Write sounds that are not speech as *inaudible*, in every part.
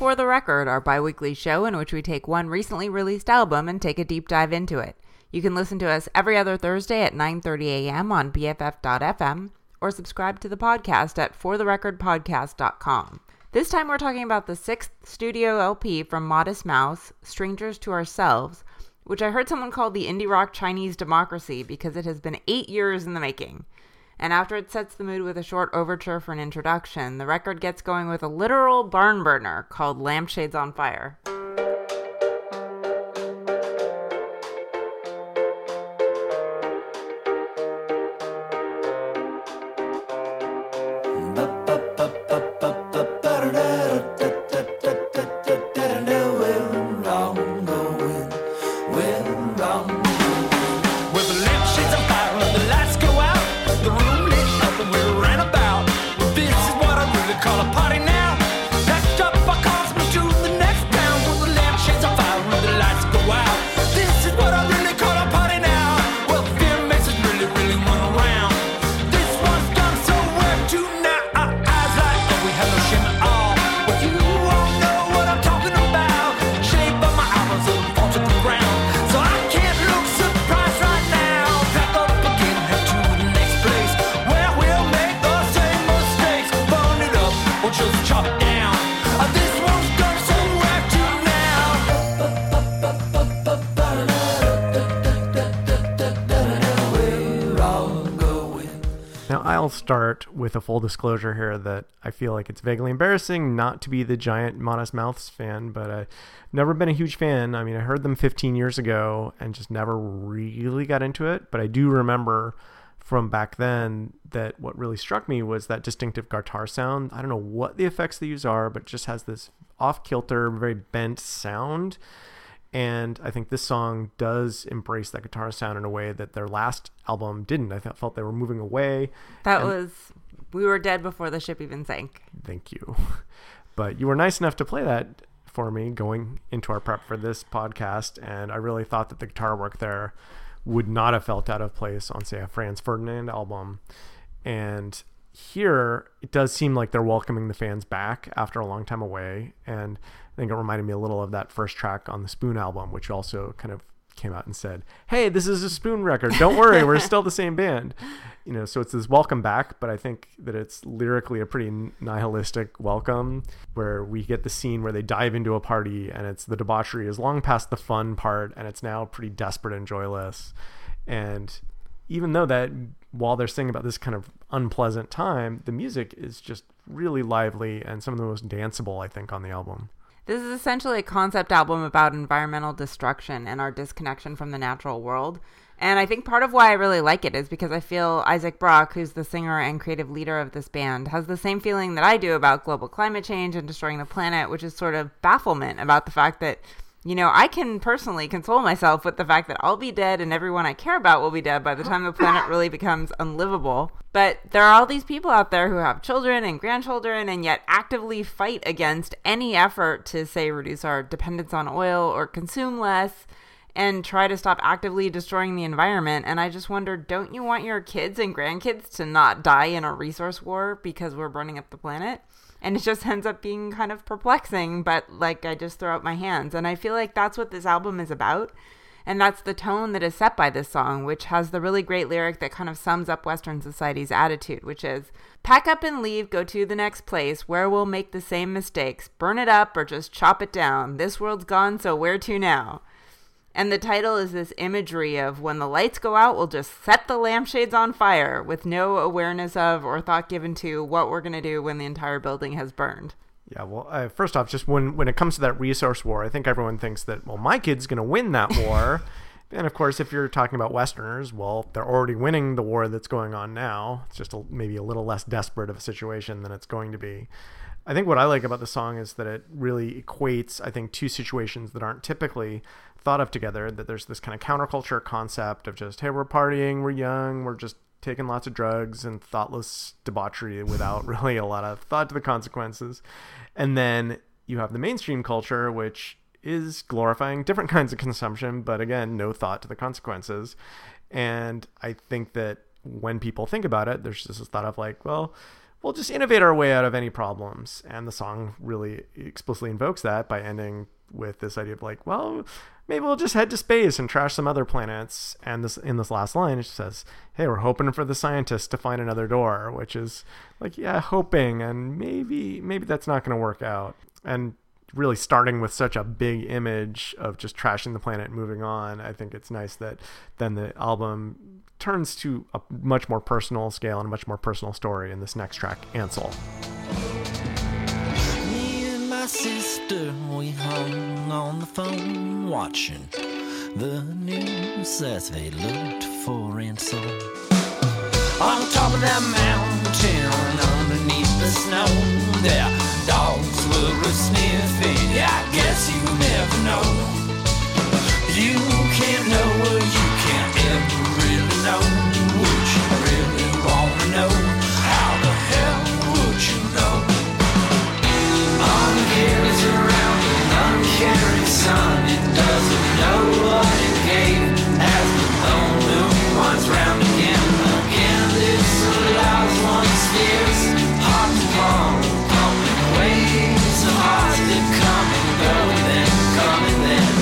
For the Record, our biweekly show in which we take one recently released album and take a deep dive into it. You can listen to us every other Thursday at 9:30 a.m. on bff.fm or subscribe to the podcast at fortherecordpodcast.com. This time we're talking about the sixth studio LP from Modest Mouse, Strangers to Ourselves, which I heard someone call the indie rock Chinese democracy because it has been eight years in the making. And after it sets the mood with a short overture for an introduction, the record gets going with a literal barn burner called Lampshades on Fire. With a full disclosure here that I feel like it's vaguely embarrassing not to be the giant Modest Mouse fan, but I've never been a huge fan. I mean, I heard them 15 years ago and just never really got into it, but I do remember from back then that what really struck me was that distinctive guitar sound. I don't know what the effects they use are, but it just has this off kilter, very bent sound. And I think this song does embrace that guitar sound in a way that their last album didn't. I felt they were moving away. That was We Were Dead Before the Ship Even Sank. Thank you. *laughs* But you were nice enough to play that for me going into our prep for this podcast. And I really thought that the guitar work there would not have felt out of place on, say, a Franz Ferdinand album. And here, it does seem like they're welcoming the fans back after a long time away. And I think it reminded me a little of that first track on the Spoon album, which also kind of came out and said, "Hey, this is a Spoon record. Don't worry, we're *laughs* still the same band." You know, so it's this welcome back, but I think that it's lyrically a pretty nihilistic welcome where we get the scene where they dive into a party and it's the debauchery is long past the fun part and it's now pretty desperate and joyless. And even though that while they're singing about this kind of unpleasant time, the music is just really lively and some of the most danceable, I think, on the album. This is essentially a concept album about environmental destruction and our disconnection from the natural world. And I think part of why I really like it is because I feel Isaac Brock, who's the singer and creative leader of this band, has the same feeling that I do about global climate change and destroying the planet, which is sort of bafflement about the fact that, you know, I can personally console myself with the fact that I'll be dead and everyone I care about will be dead by the time the planet really becomes unlivable. But there are all these people out there who have children and grandchildren and yet actively fight against any effort to, say, reduce our dependence on oil or consume less and try to stop actively destroying the environment. And I just wonder don't you want your kids and grandkids to not die in a resource war because we're burning up the planet? And it just ends up being kind of perplexing, but like I just throw up my hands. And I feel like that's what this album is about. And that's the tone that is set by this song, which has the really great lyric that kind of sums up Western society's attitude, which is pack up and leave, go to the next place where we'll make the same mistakes, burn it up or just chop it down. This world's gone, so where to now? And the title is this imagery of when the lights go out, we'll just set the lampshades on fire with no awareness of or thought given to what we're going to do when the entire building has burned. Yeah, well, uh, first off, just when when it comes to that resource war, I think everyone thinks that well, my kid's going to win that war, *laughs* and of course, if you're talking about Westerners, well, they're already winning the war that's going on now. It's just a, maybe a little less desperate of a situation than it's going to be. I think what I like about the song is that it really equates, I think, two situations that aren't typically thought of together. That there's this kind of counterculture concept of just, hey, we're partying, we're young, we're just taking lots of drugs and thoughtless debauchery without *laughs* really a lot of thought to the consequences. And then you have the mainstream culture, which is glorifying different *laughs* kinds of consumption, but again, no thought to the consequences. And I think that when people think about it, there's just this thought of like, well, we'll just innovate our way out of any problems. And the song really explicitly invokes that by ending with this idea of like, well, maybe we'll just head to space and trash some other planets. And this in this last line, it says, "Hey, we're hoping for the scientists to find another door," which is like, yeah, hoping, and maybe maybe that's not going to work out. And really starting with such a big image of just trashing the planet and moving on, I think it's nice that then the album turns to a much more personal scale and a much more personal story in this next track, Ansel. Me and my sister, we hung on the phone watching the news as they looked for Ansel. On top of that mountain, underneath the snow, there dogs were sniffing. I guess you never know. You can't know what you sun. It doesn't know what it gave as the winds round again. Again, this to pumping waves of hearts that come and go, then come and then.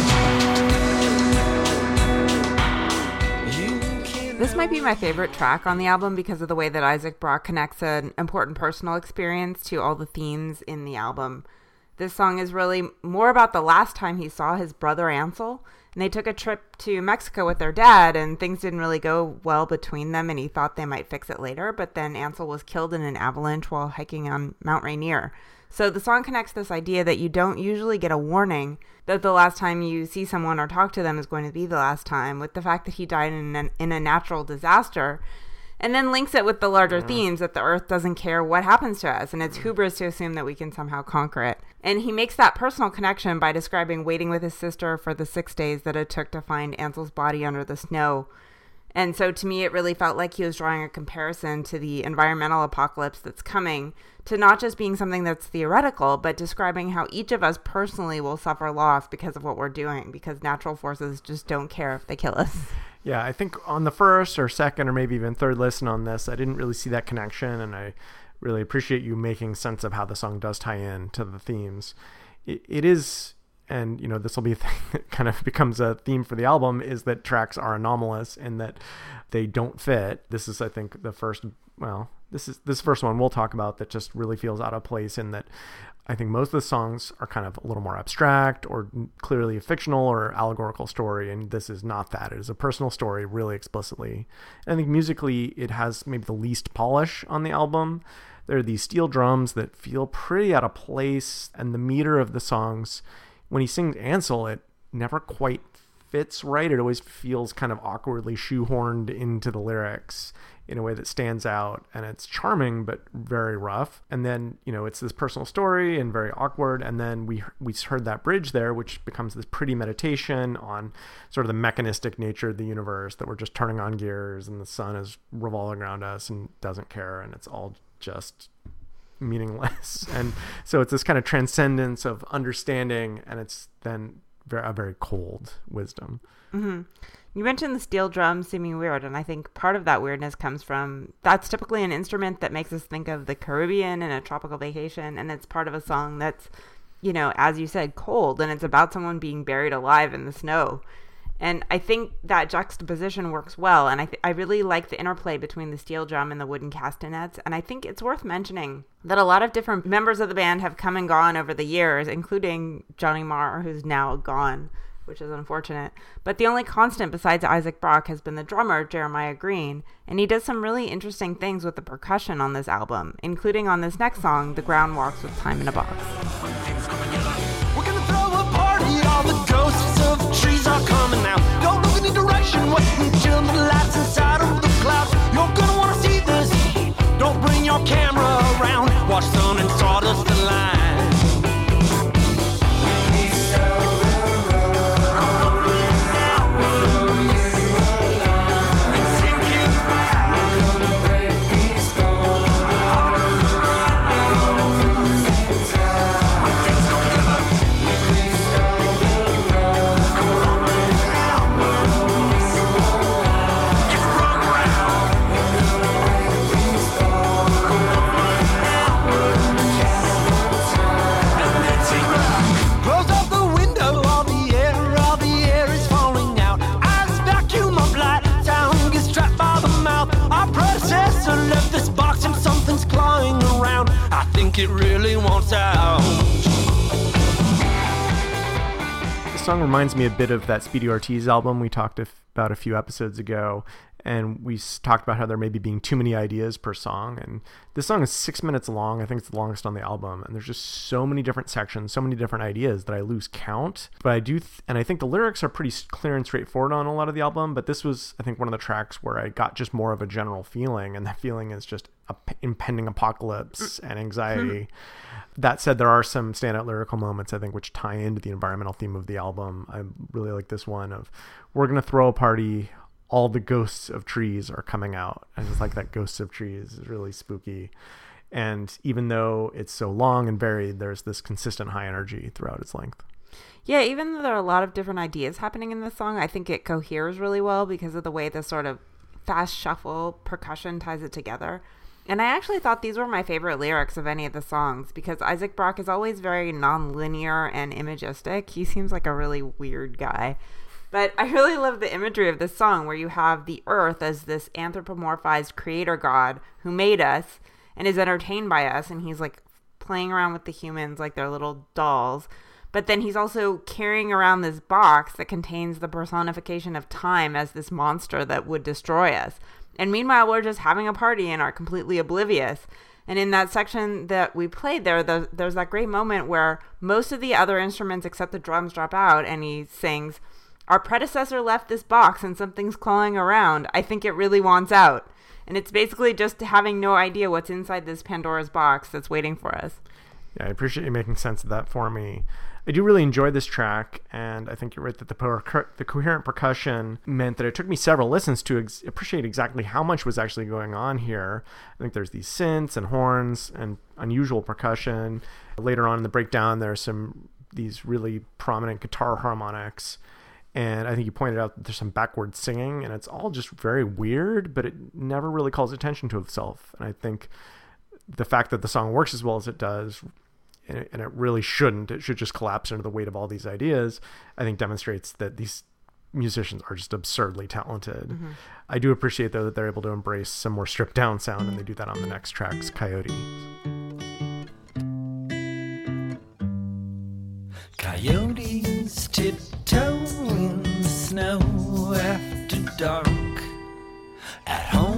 This might be my favorite track on the album because of the way that Isaac Brock connects an important personal experience to all the themes in the album. This song is really more about the last time he saw his brother Ansel, and they took a trip to Mexico with their dad, and things didn't really go well between them, and he thought they might fix it later, but then Ansel was killed in an avalanche while hiking on Mount Rainier. So the song connects this idea that you don't usually get a warning that the last time you see someone or talk to them is going to be the last time with the fact that he died in an, in a natural disaster and then links it with the larger themes that the earth doesn't care what happens to us and it's hubris to assume that we can somehow conquer it. And he makes that personal connection by describing waiting with his sister for the six days that it took to find ansel's body under the snow. And so to me, it really felt like he was drawing a comparison to the environmental apocalypse that's coming, to not just being something that's theoretical, but describing how each of us personally will suffer loss because of what we're doing, because natural forces just don't care if they kill us. Yeah, I think on the first or second or maybe even third listen on this, I didn't really see that connection, and I really appreciate you making sense of how the song does tie in to the themes. It, it is, and you know, this will be a thing *laughs* that kind of becomes a theme for the album is that tracks are anomalous and that they don't fit. This is, I think, the first. Well, this is this first one we'll talk about that just really feels out of place in that I think most of the songs are kind of a little more abstract or clearly a fictional or allegorical story, and this is not that. It is a personal story, really explicitly. And I think musically, it has maybe the least polish on the album. There are these steel drums that feel pretty out of place, and the meter of the songs, when he sings Ansel, it never quite fits right. It always feels kind of awkwardly shoehorned into the lyrics in a way that stands out and it's charming but very rough. And then you know it's this personal story and very awkward. And then we we heard that bridge there which becomes this pretty meditation on sort of the mechanistic nature of the universe that we're just turning on gears and the sun is revolving around us and doesn't care and it's all just meaningless. *laughs* And so it's this kind of transcendence of understanding and it's then a very cold wisdom mm-hmm. You mentioned the steel drum seeming weird, and I think part of that weirdness comes from that's typically an instrument that makes us think of the Caribbean and a tropical vacation, and it's part of a song that's, you know, as you said, cold, and it's about someone being buried alive in the snow. And I think that juxtaposition works well, and I, th- I really like the interplay between the steel drum and the wooden castanets. And I think it's worth mentioning that a lot of different members of the band have come and gone over the years, including Johnny Marr, who's now gone which is unfortunate. But the only constant besides Isaac Brock has been the drummer, Jeremiah Green, and he does some really interesting things with the percussion on this album, including on this next song, The Ground Walks with Time in a Box. It really wants out. This song reminds me a bit of that Speedy Ortiz album we talked about a few episodes ago. And we talked about how there may be being too many ideas per song. And this song is six minutes long. I think it's the longest on the album. And there's just so many different sections, so many different ideas that I lose count. But I do, th- and I think the lyrics are pretty clear and straightforward on a lot of the album. But this was, I think, one of the tracks where I got just more of a general feeling. And that feeling is just impending apocalypse mm. and anxiety. That said, there are some standout lyrical moments I think which tie into the environmental theme of the album. I really like this one of "We're gonna throw a party, all the ghosts of trees are coming out." I just like that "ghosts of trees" is really spooky. And even though it's so long and varied, there's this consistent high energy throughout its length. Yeah, even though there are a lot of different ideas happening in this song, I think it coheres really well because of the way the sort of fast shuffle percussion ties it together. And I actually thought these were my favorite lyrics of any of the songs because Isaac Brock is always very non-linear and imagistic. He seems like a really weird guy. But I really love the imagery of this song where you have the earth as this anthropomorphized creator god who made us and is entertained by us and he's like playing around with the humans like they're little dolls. But then he's also carrying around this box that contains the personification of time as this monster that would destroy us. And meanwhile, we're just having a party and are completely oblivious. And in that section that we played there, the, there's that great moment where most of the other instruments except the drums drop out, and he sings, Our predecessor left this box and something's clawing around. I think it really wants out. And it's basically just having no idea what's inside this Pandora's box that's waiting for us. Yeah, I appreciate you making sense of that for me. I do really enjoy this track, and I think you're right that the per- the coherent percussion meant that it took me several listens to ex- appreciate exactly how much was actually going on here. I think there's these synths and horns and unusual percussion. Later on in the breakdown, there are some these really prominent guitar harmonics. And I think you pointed out that there's some backward singing, and it's all just very weird, but it never really calls attention to itself. And I think the fact that the song works as well as it does and it, and it really shouldn't. It should just collapse under the weight of all these ideas i think demonstrates that these musicians are just absurdly talented. Mm-hmm. I do appreciate though that they're able to embrace some more stripped down sound and they do that on the next tracks coyote. Coyotes tiptoe in the snow after dark. At home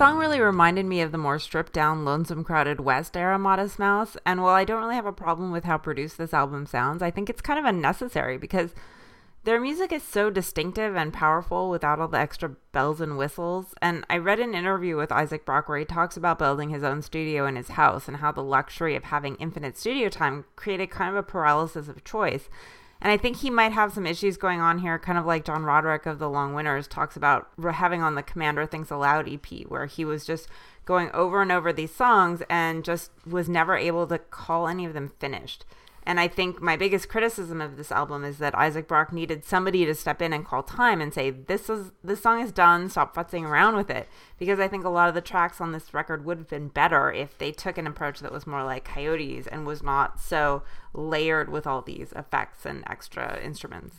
song really reminded me of the more stripped down, lonesome, crowded West era Modest Mouse. And while I don't really have a problem with how produced this album sounds, I think it's kind of unnecessary because their music is so distinctive and powerful without all the extra bells and whistles. And I read an interview with Isaac Brock where he talks about building his own studio in his house and how the luxury of having infinite studio time created kind of a paralysis of choice. And I think he might have some issues going on here, kind of like John Roderick of The Long Winters talks about having on the Commander Thinks Aloud EP, where he was just going over and over these songs and just was never able to call any of them finished. And I think my biggest criticism of this album is that Isaac Brock needed somebody to step in and call time and say, "This is this song is done. Stop futzing around with it." Because I think a lot of the tracks on this record would have been better if they took an approach that was more like Coyotes and was not so layered with all these effects and extra instruments.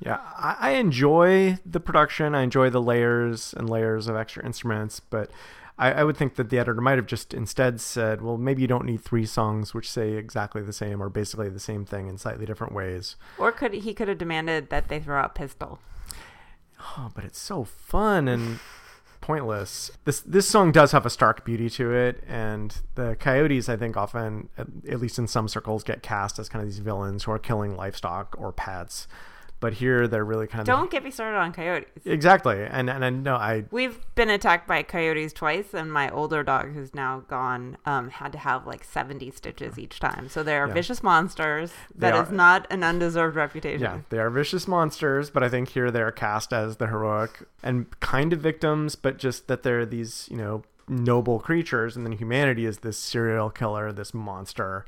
Yeah, I, I enjoy the production. I enjoy the layers and layers of extra instruments, but I, I would think that the editor might have just instead said, well, maybe you don't need three songs which say exactly the same or basically the same thing in slightly different ways. Or could he could have demanded that they throw out Pistol? Oh, but it's so fun and pointless. This this song does have a stark beauty to it, and the coyotes, I think, often, at, at least in some circles, get cast as kind of these villains who are killing livestock or pets. But here, they're really kind of Don't get me started on coyotes. exactly. And and I know I We've been attacked by coyotes twice, and my older dog, who's now gone, um, had to have like 70 stitches each time. So they are Yeah. vicious monsters. That is are- not an undeserved reputation. Yeah, they are vicious monsters, but I think here they're cast as the heroic and kind of victims, but just that they're these, you know, noble creatures, and then humanity is this serial killer, this monster.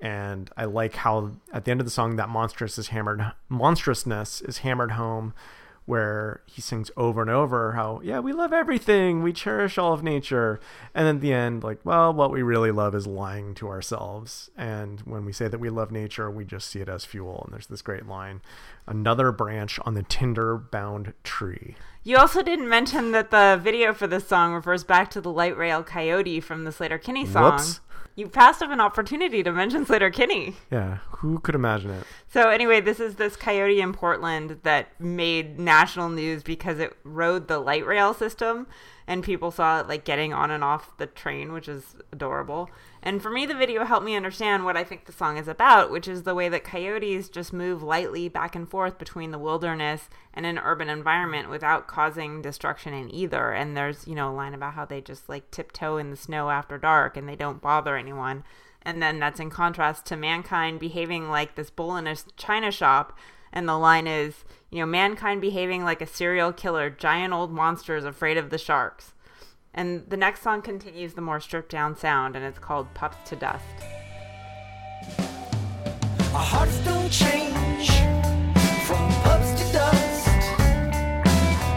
And I like how at the end of the song that monstrous is hammered monstrousness is hammered home where he sings over and over how yeah we love everything. We cherish all of nature. And at the end like well what we really love is lying to ourselves. And when we say that we love nature we just see it as fuel. And there's this great line another branch on the tinder bound tree. You also didn't mention that the video for this song refers back to the light rail coyote from the Sleater-Kinney song. Whoops. You passed up an opportunity to mention Sleater-Kinney. yeah who could imagine it So anyway, this is this coyote in Portland that made national news because it rode the light rail system and people saw it like getting on and off the train, which is adorable. And for me the video helped me understand what I think the song is about, which is the way that coyotes just move lightly back and forth between the wilderness and an urban environment without causing destruction in either. And there's, you know, a line about how they just like tiptoe in the snow after dark and they don't bother anyone. And then that's in contrast to mankind behaving like this bull in a china shop. And the line is, you know, mankind behaving like a serial killer, giant old monsters afraid of the sharks. And the next song continues the more stripped down sound, and it's called Pups to Dust. Our hearts don't change from pups to dust.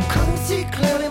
Couldn't see clearly,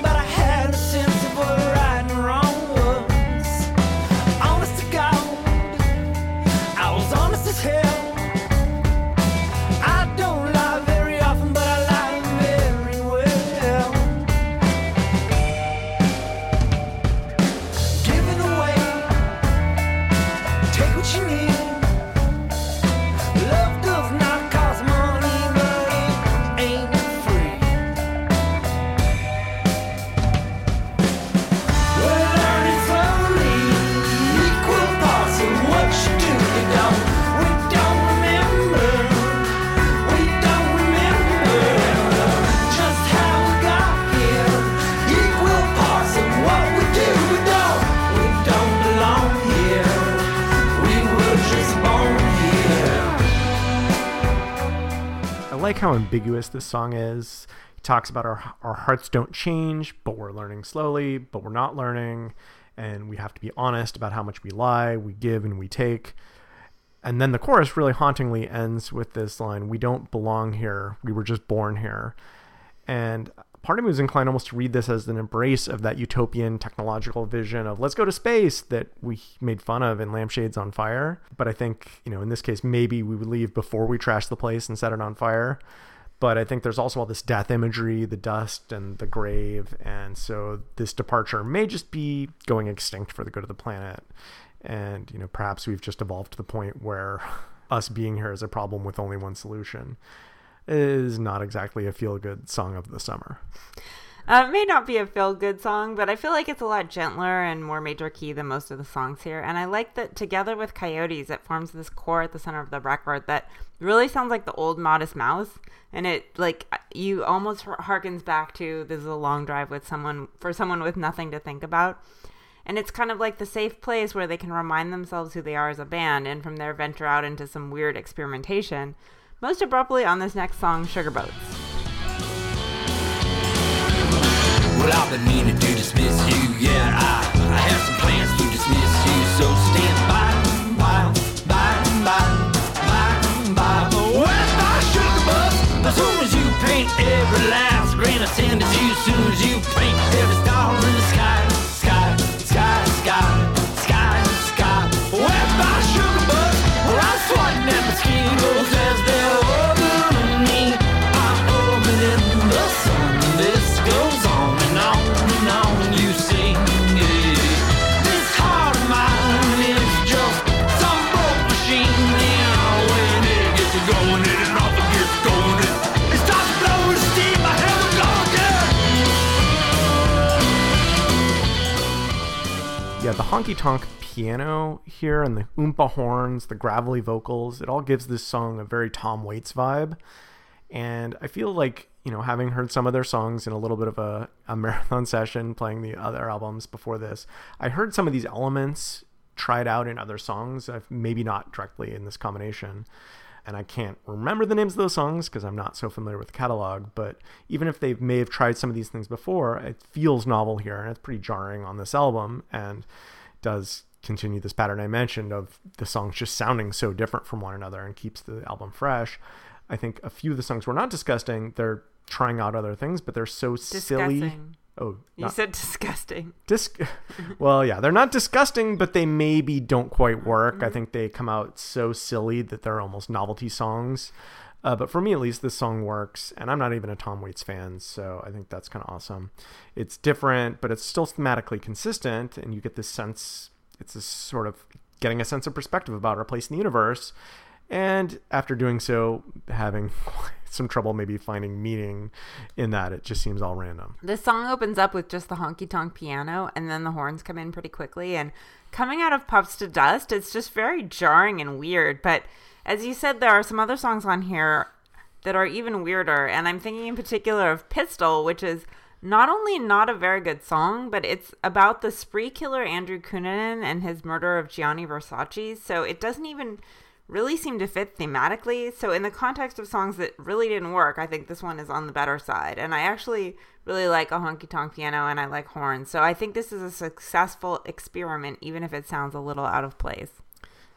how ambiguous this song is. He talks about our our hearts don't change, but we're learning slowly, but we're not learning, and we have to be honest about how much we lie, we give and we take. And then the chorus really hauntingly ends with this line, "We don't belong here. We were just born here." And part of me was inclined almost to read this as an embrace of that utopian technological vision of let's go to space that we made fun of in Lampshades on Fire. But I think, you know, in this case, maybe we would leave before we trash the place and set it on fire. But I think there's also all this death imagery, the dust and the grave. And so this departure may just be going extinct for the good of the planet. And, you know, perhaps we've just evolved to the point where *laughs* us being here is a problem with only one solution is not exactly a feel good song of the summer. Uh, it may not be a feel good song, but I feel like it's a lot gentler and more major key than most of the songs here. And I like that together with Coyotes, it forms this core at the center of the record that really sounds like the old Modest Mouse. And it, like, you almost harkens back to this is a long drive with someone, for someone with nothing to think about. And it's kind of like the safe place where they can remind themselves who they are as a band and from there venture out into some weird experimentation. Most abruptly on this next song, Sugar Boats. Well, I've been meaning to dismiss you. Yeah, I, I have some plans to dismiss you. So stand by, by, by, by, by, by. Where's my sugar bus? As soon as you paint every last grain of sand, you soon as you paint every star in the sky, the honky tonk piano here and the oompa horns, the gravelly vocals, it all gives this song a very Tom Waits vibe. And I feel like, you know, having heard some of their songs in a little bit of a, a *laughs* marathon session playing the other albums before this, I heard some of these elements tried out in other songs, uh, maybe not directly in this combination. And I can't remember the names of those songs because I'm not so familiar with the catalog. But even if they may have tried some of these things before, it feels novel here and it's pretty jarring on this album and does continue this pattern I mentioned of the songs just sounding so different from one another and keeps the album fresh. I think a few of the songs were not disgusting. They're trying out other things, but they're so silly. Oh, You said disgusting. dis- *laughs* well, yeah, they're not disgusting, but they maybe don't quite work. I think they come out so silly that they're almost novelty songs. Uh, but for me, at least, this song works, and I'm not even a Tom Waits fan, so I think that's kind of awesome. It's different, but it's still thematically consistent, and you get this sense. It's this sort of getting a sense of perspective about our place in the universe, and after doing so, having *laughs* some trouble maybe finding meaning in that. It just seems all random. This song opens up with just the honky tonk piano, and then the horns come in pretty quickly. And coming out of Pups to Dust, it's just very jarring and weird. But as you said, there are some other songs on here that are even weirder. And I'm thinking in particular of Pistol, which is not only not a very good song, but it's about the spree killer Andrew Cunanan and his murder of Gianni Versace. So it doesn't even really seem to fit thematically. So in the context of songs that really didn't work, I think this one is on the better side. And I actually really like a honky tonk piano and I like horns. So I think this is a successful experiment, even if it sounds a little out of place.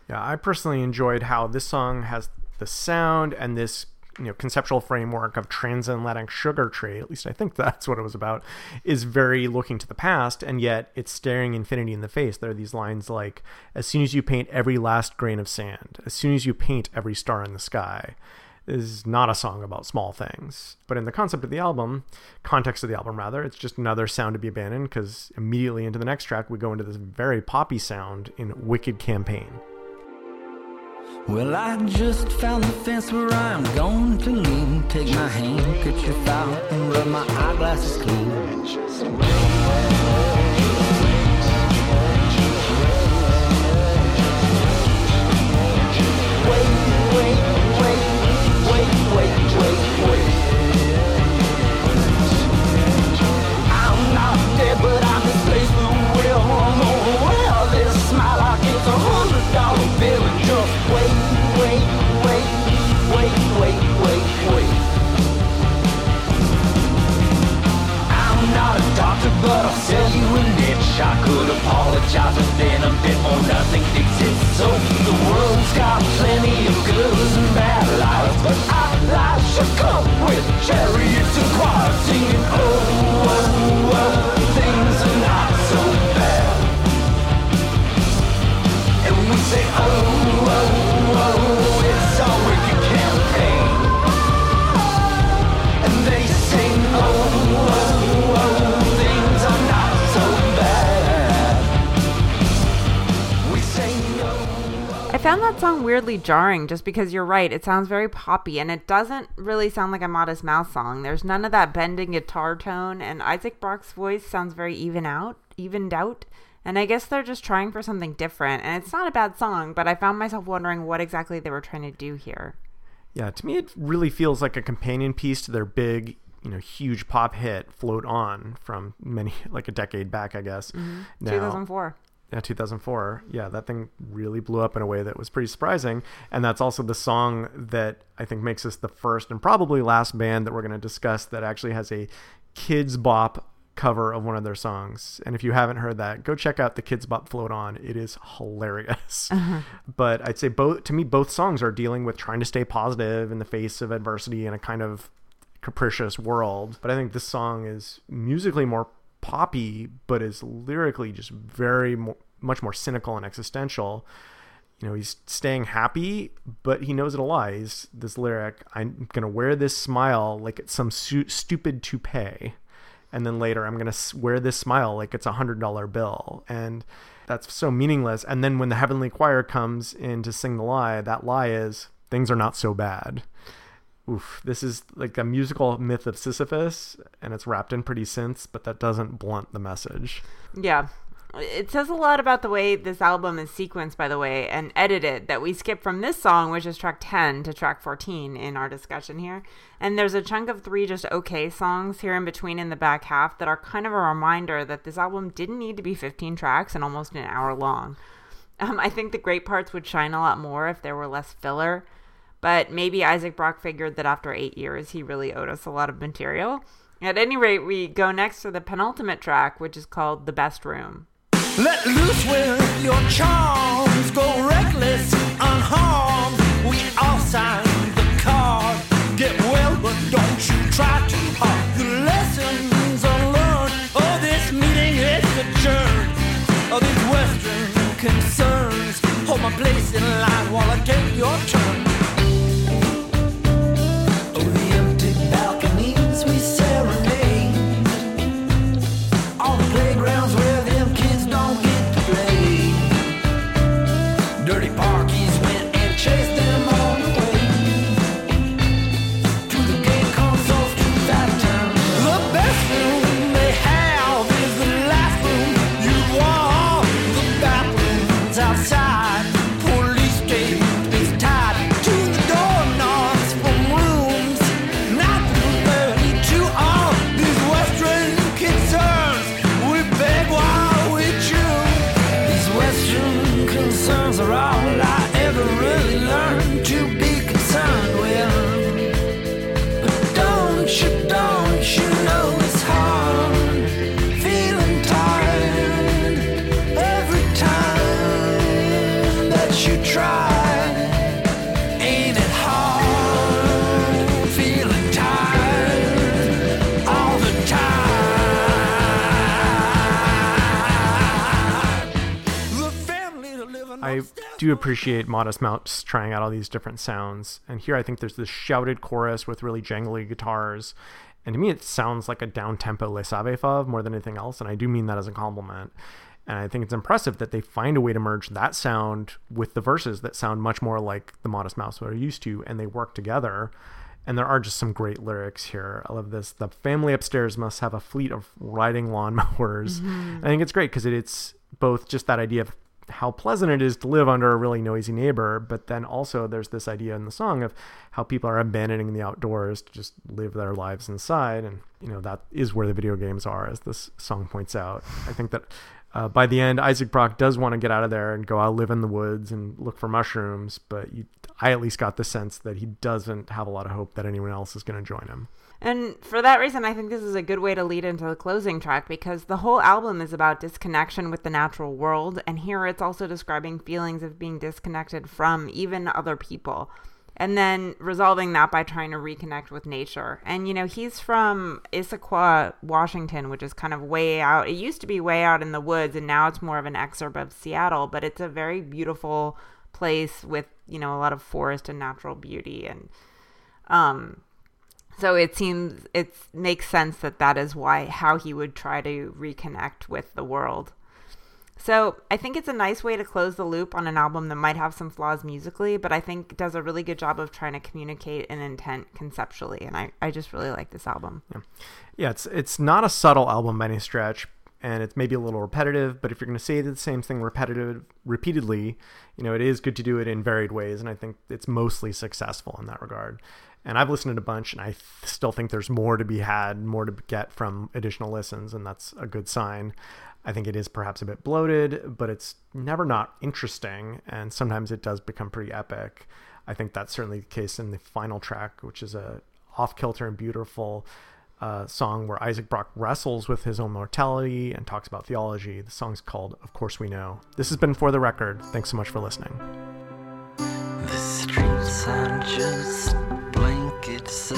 Yeah, I personally enjoyed how this song has the sound and this you know conceptual framework of transatlantic sugar trade at least i think *laughs* that's what it was about is very looking to the past and yet it's staring infinity in the face. There are these lines like as soon as you paint every last grain of sand as soon as you paint every star in the sky is not a song about small things. But in the concept of the album context of the album rather it's just another sound to be abandoned because immediately into the next track we go into this very poppy sound in wicked campaign Well, I just found the fence where I'm going to lean. Take my hand, cut your foul, and rub my eyeglasses clean. I could apologize, but then a bit more nothing exists. So the world's got plenty of good and bad lives, but our lives should come with chariots found that song weirdly jarring just because you're right. It sounds very poppy and it doesn't really sound like a Modest Mouse song. There's none of that bending guitar tone, and Isaac Brock's voice sounds very even out, evened out. And I guess they're just trying for something different. And it's not a bad song, but I found myself wondering what exactly they were trying to do here. Yeah, to me, it really feels like a companion piece to their big, you know, huge pop hit, "Float On," from many *laughs* like a decade back, I guess. Mm-hmm. Now, 2004. Yeah, 2004. Yeah, that thing really blew up in a way that was pretty surprising, and that's also the song that I think makes us the first and probably last band that we're going to discuss that actually has a Kidz Bop cover of one of their songs. And if you haven't heard that, go check out the Kidz Bop Float On. It is hilarious. *laughs* Uh-huh. But I'd say both to me both songs are dealing with trying to stay positive in the face of adversity in a kind of capricious world. But I think this song is musically more poppy, but is lyrically just very mo- much more cynical and existential. You know, he's staying happy, but he knows it a lie. He's this lyric, I'm going to wear this smile like it's some su- stupid toupee. And then later, I'm going to wear this smile like it's a hundred dollar bill. And that's so meaningless. And then when the heavenly choir comes in to sing the lie, that lie is things are not so bad. Oof, this is like a musical myth of Sisyphus, and it's wrapped in pretty synths, but that doesn't blunt the message. Yeah. it says a lot about the way this album is sequenced, by the way, and edited that we skip from this song, which is track 10, to track 14 in our discussion here. And there's a chunk of three just okay songs here in between in the back half that are kind of a reminder that this album didn't need to be 15 tracks and almost an hour long. Um, I think the great parts would shine a lot more if there were less filler, but maybe Isaac Brock figured that after eight years, he really owed us a lot of material. At any rate, we go next to the penultimate track, which is called The Best Room. Let loose with your charms, go reckless, unharmed. We all signed the card. Get well, but don't you try hard. Lessons are learned. Oh, this meeting is adjourned. Oh, these Western concerns. Hold my place in line while I your turn. I do appreciate Modest Mouse trying out all these different sounds. And here I think there's this shouted chorus with really jangly guitars. And to me, it sounds like a down tempo Les Savy Fav more than anything else. And I do mean that as a compliment. And I think it's impressive that they find a way to merge that sound with the verses that sound much more like the Modest Mouse we're used to, and they work together. And there are just some great lyrics here. I love this. The family upstairs must have a fleet of riding lawnmowers. Mm-hmm. I think it's great because it, it's both just that idea of how pleasant it is to live under a really noisy neighbor, but then also there's this idea in the song of how people are abandoning the outdoors to just live their lives inside. And, you know, that is where the video games are, as this song points out. I think that uh, by the end, Isaac Brock does want to get out of there and go out live in the woods and look for mushrooms, but you, I at least got the sense that he doesn't have a lot of hope that anyone else is going to join him. And for that reason, I think this is a good way to lead into the closing track because the whole album is about disconnection with the natural world. And here it's also describing feelings of being disconnected from even other people. And then resolving that by trying to reconnect with nature. And, you know, he's from Issaquah, Washington, which is kind of way out. It used to be way out in the woods, and now it's more of an exurb of Seattle. But it's a very beautiful place with, you know, a lot of forest and natural beauty. And, um, so it seems it makes sense that that is why how he would try to reconnect with the world. So I think it's a nice way to close the loop on an album that might have some flaws musically, but I think does a really good job of trying to communicate an intent conceptually. And I, I just really like this album. Yeah. yeah, it's it's not a subtle album by any stretch, and it's maybe a little repetitive. But if you're going to say the same thing repetitive repeatedly, you know, it is good to do it in varied ways, and I think it's mostly successful in that regard. And I've listened to a bunch, and I th- still think there's more to be had, more to get from additional listens, and that's a good sign. I think it is perhaps a bit bloated, but it's never not interesting, and sometimes it does become pretty epic. I think that's certainly the case in the final track, which is a off kilter and beautiful uh, song where Isaac Brock wrestles with his own mortality and talks about theology. The song's called Of Course We Know. This has been For the Record. Thanks so much for listening. The streets are just blankets.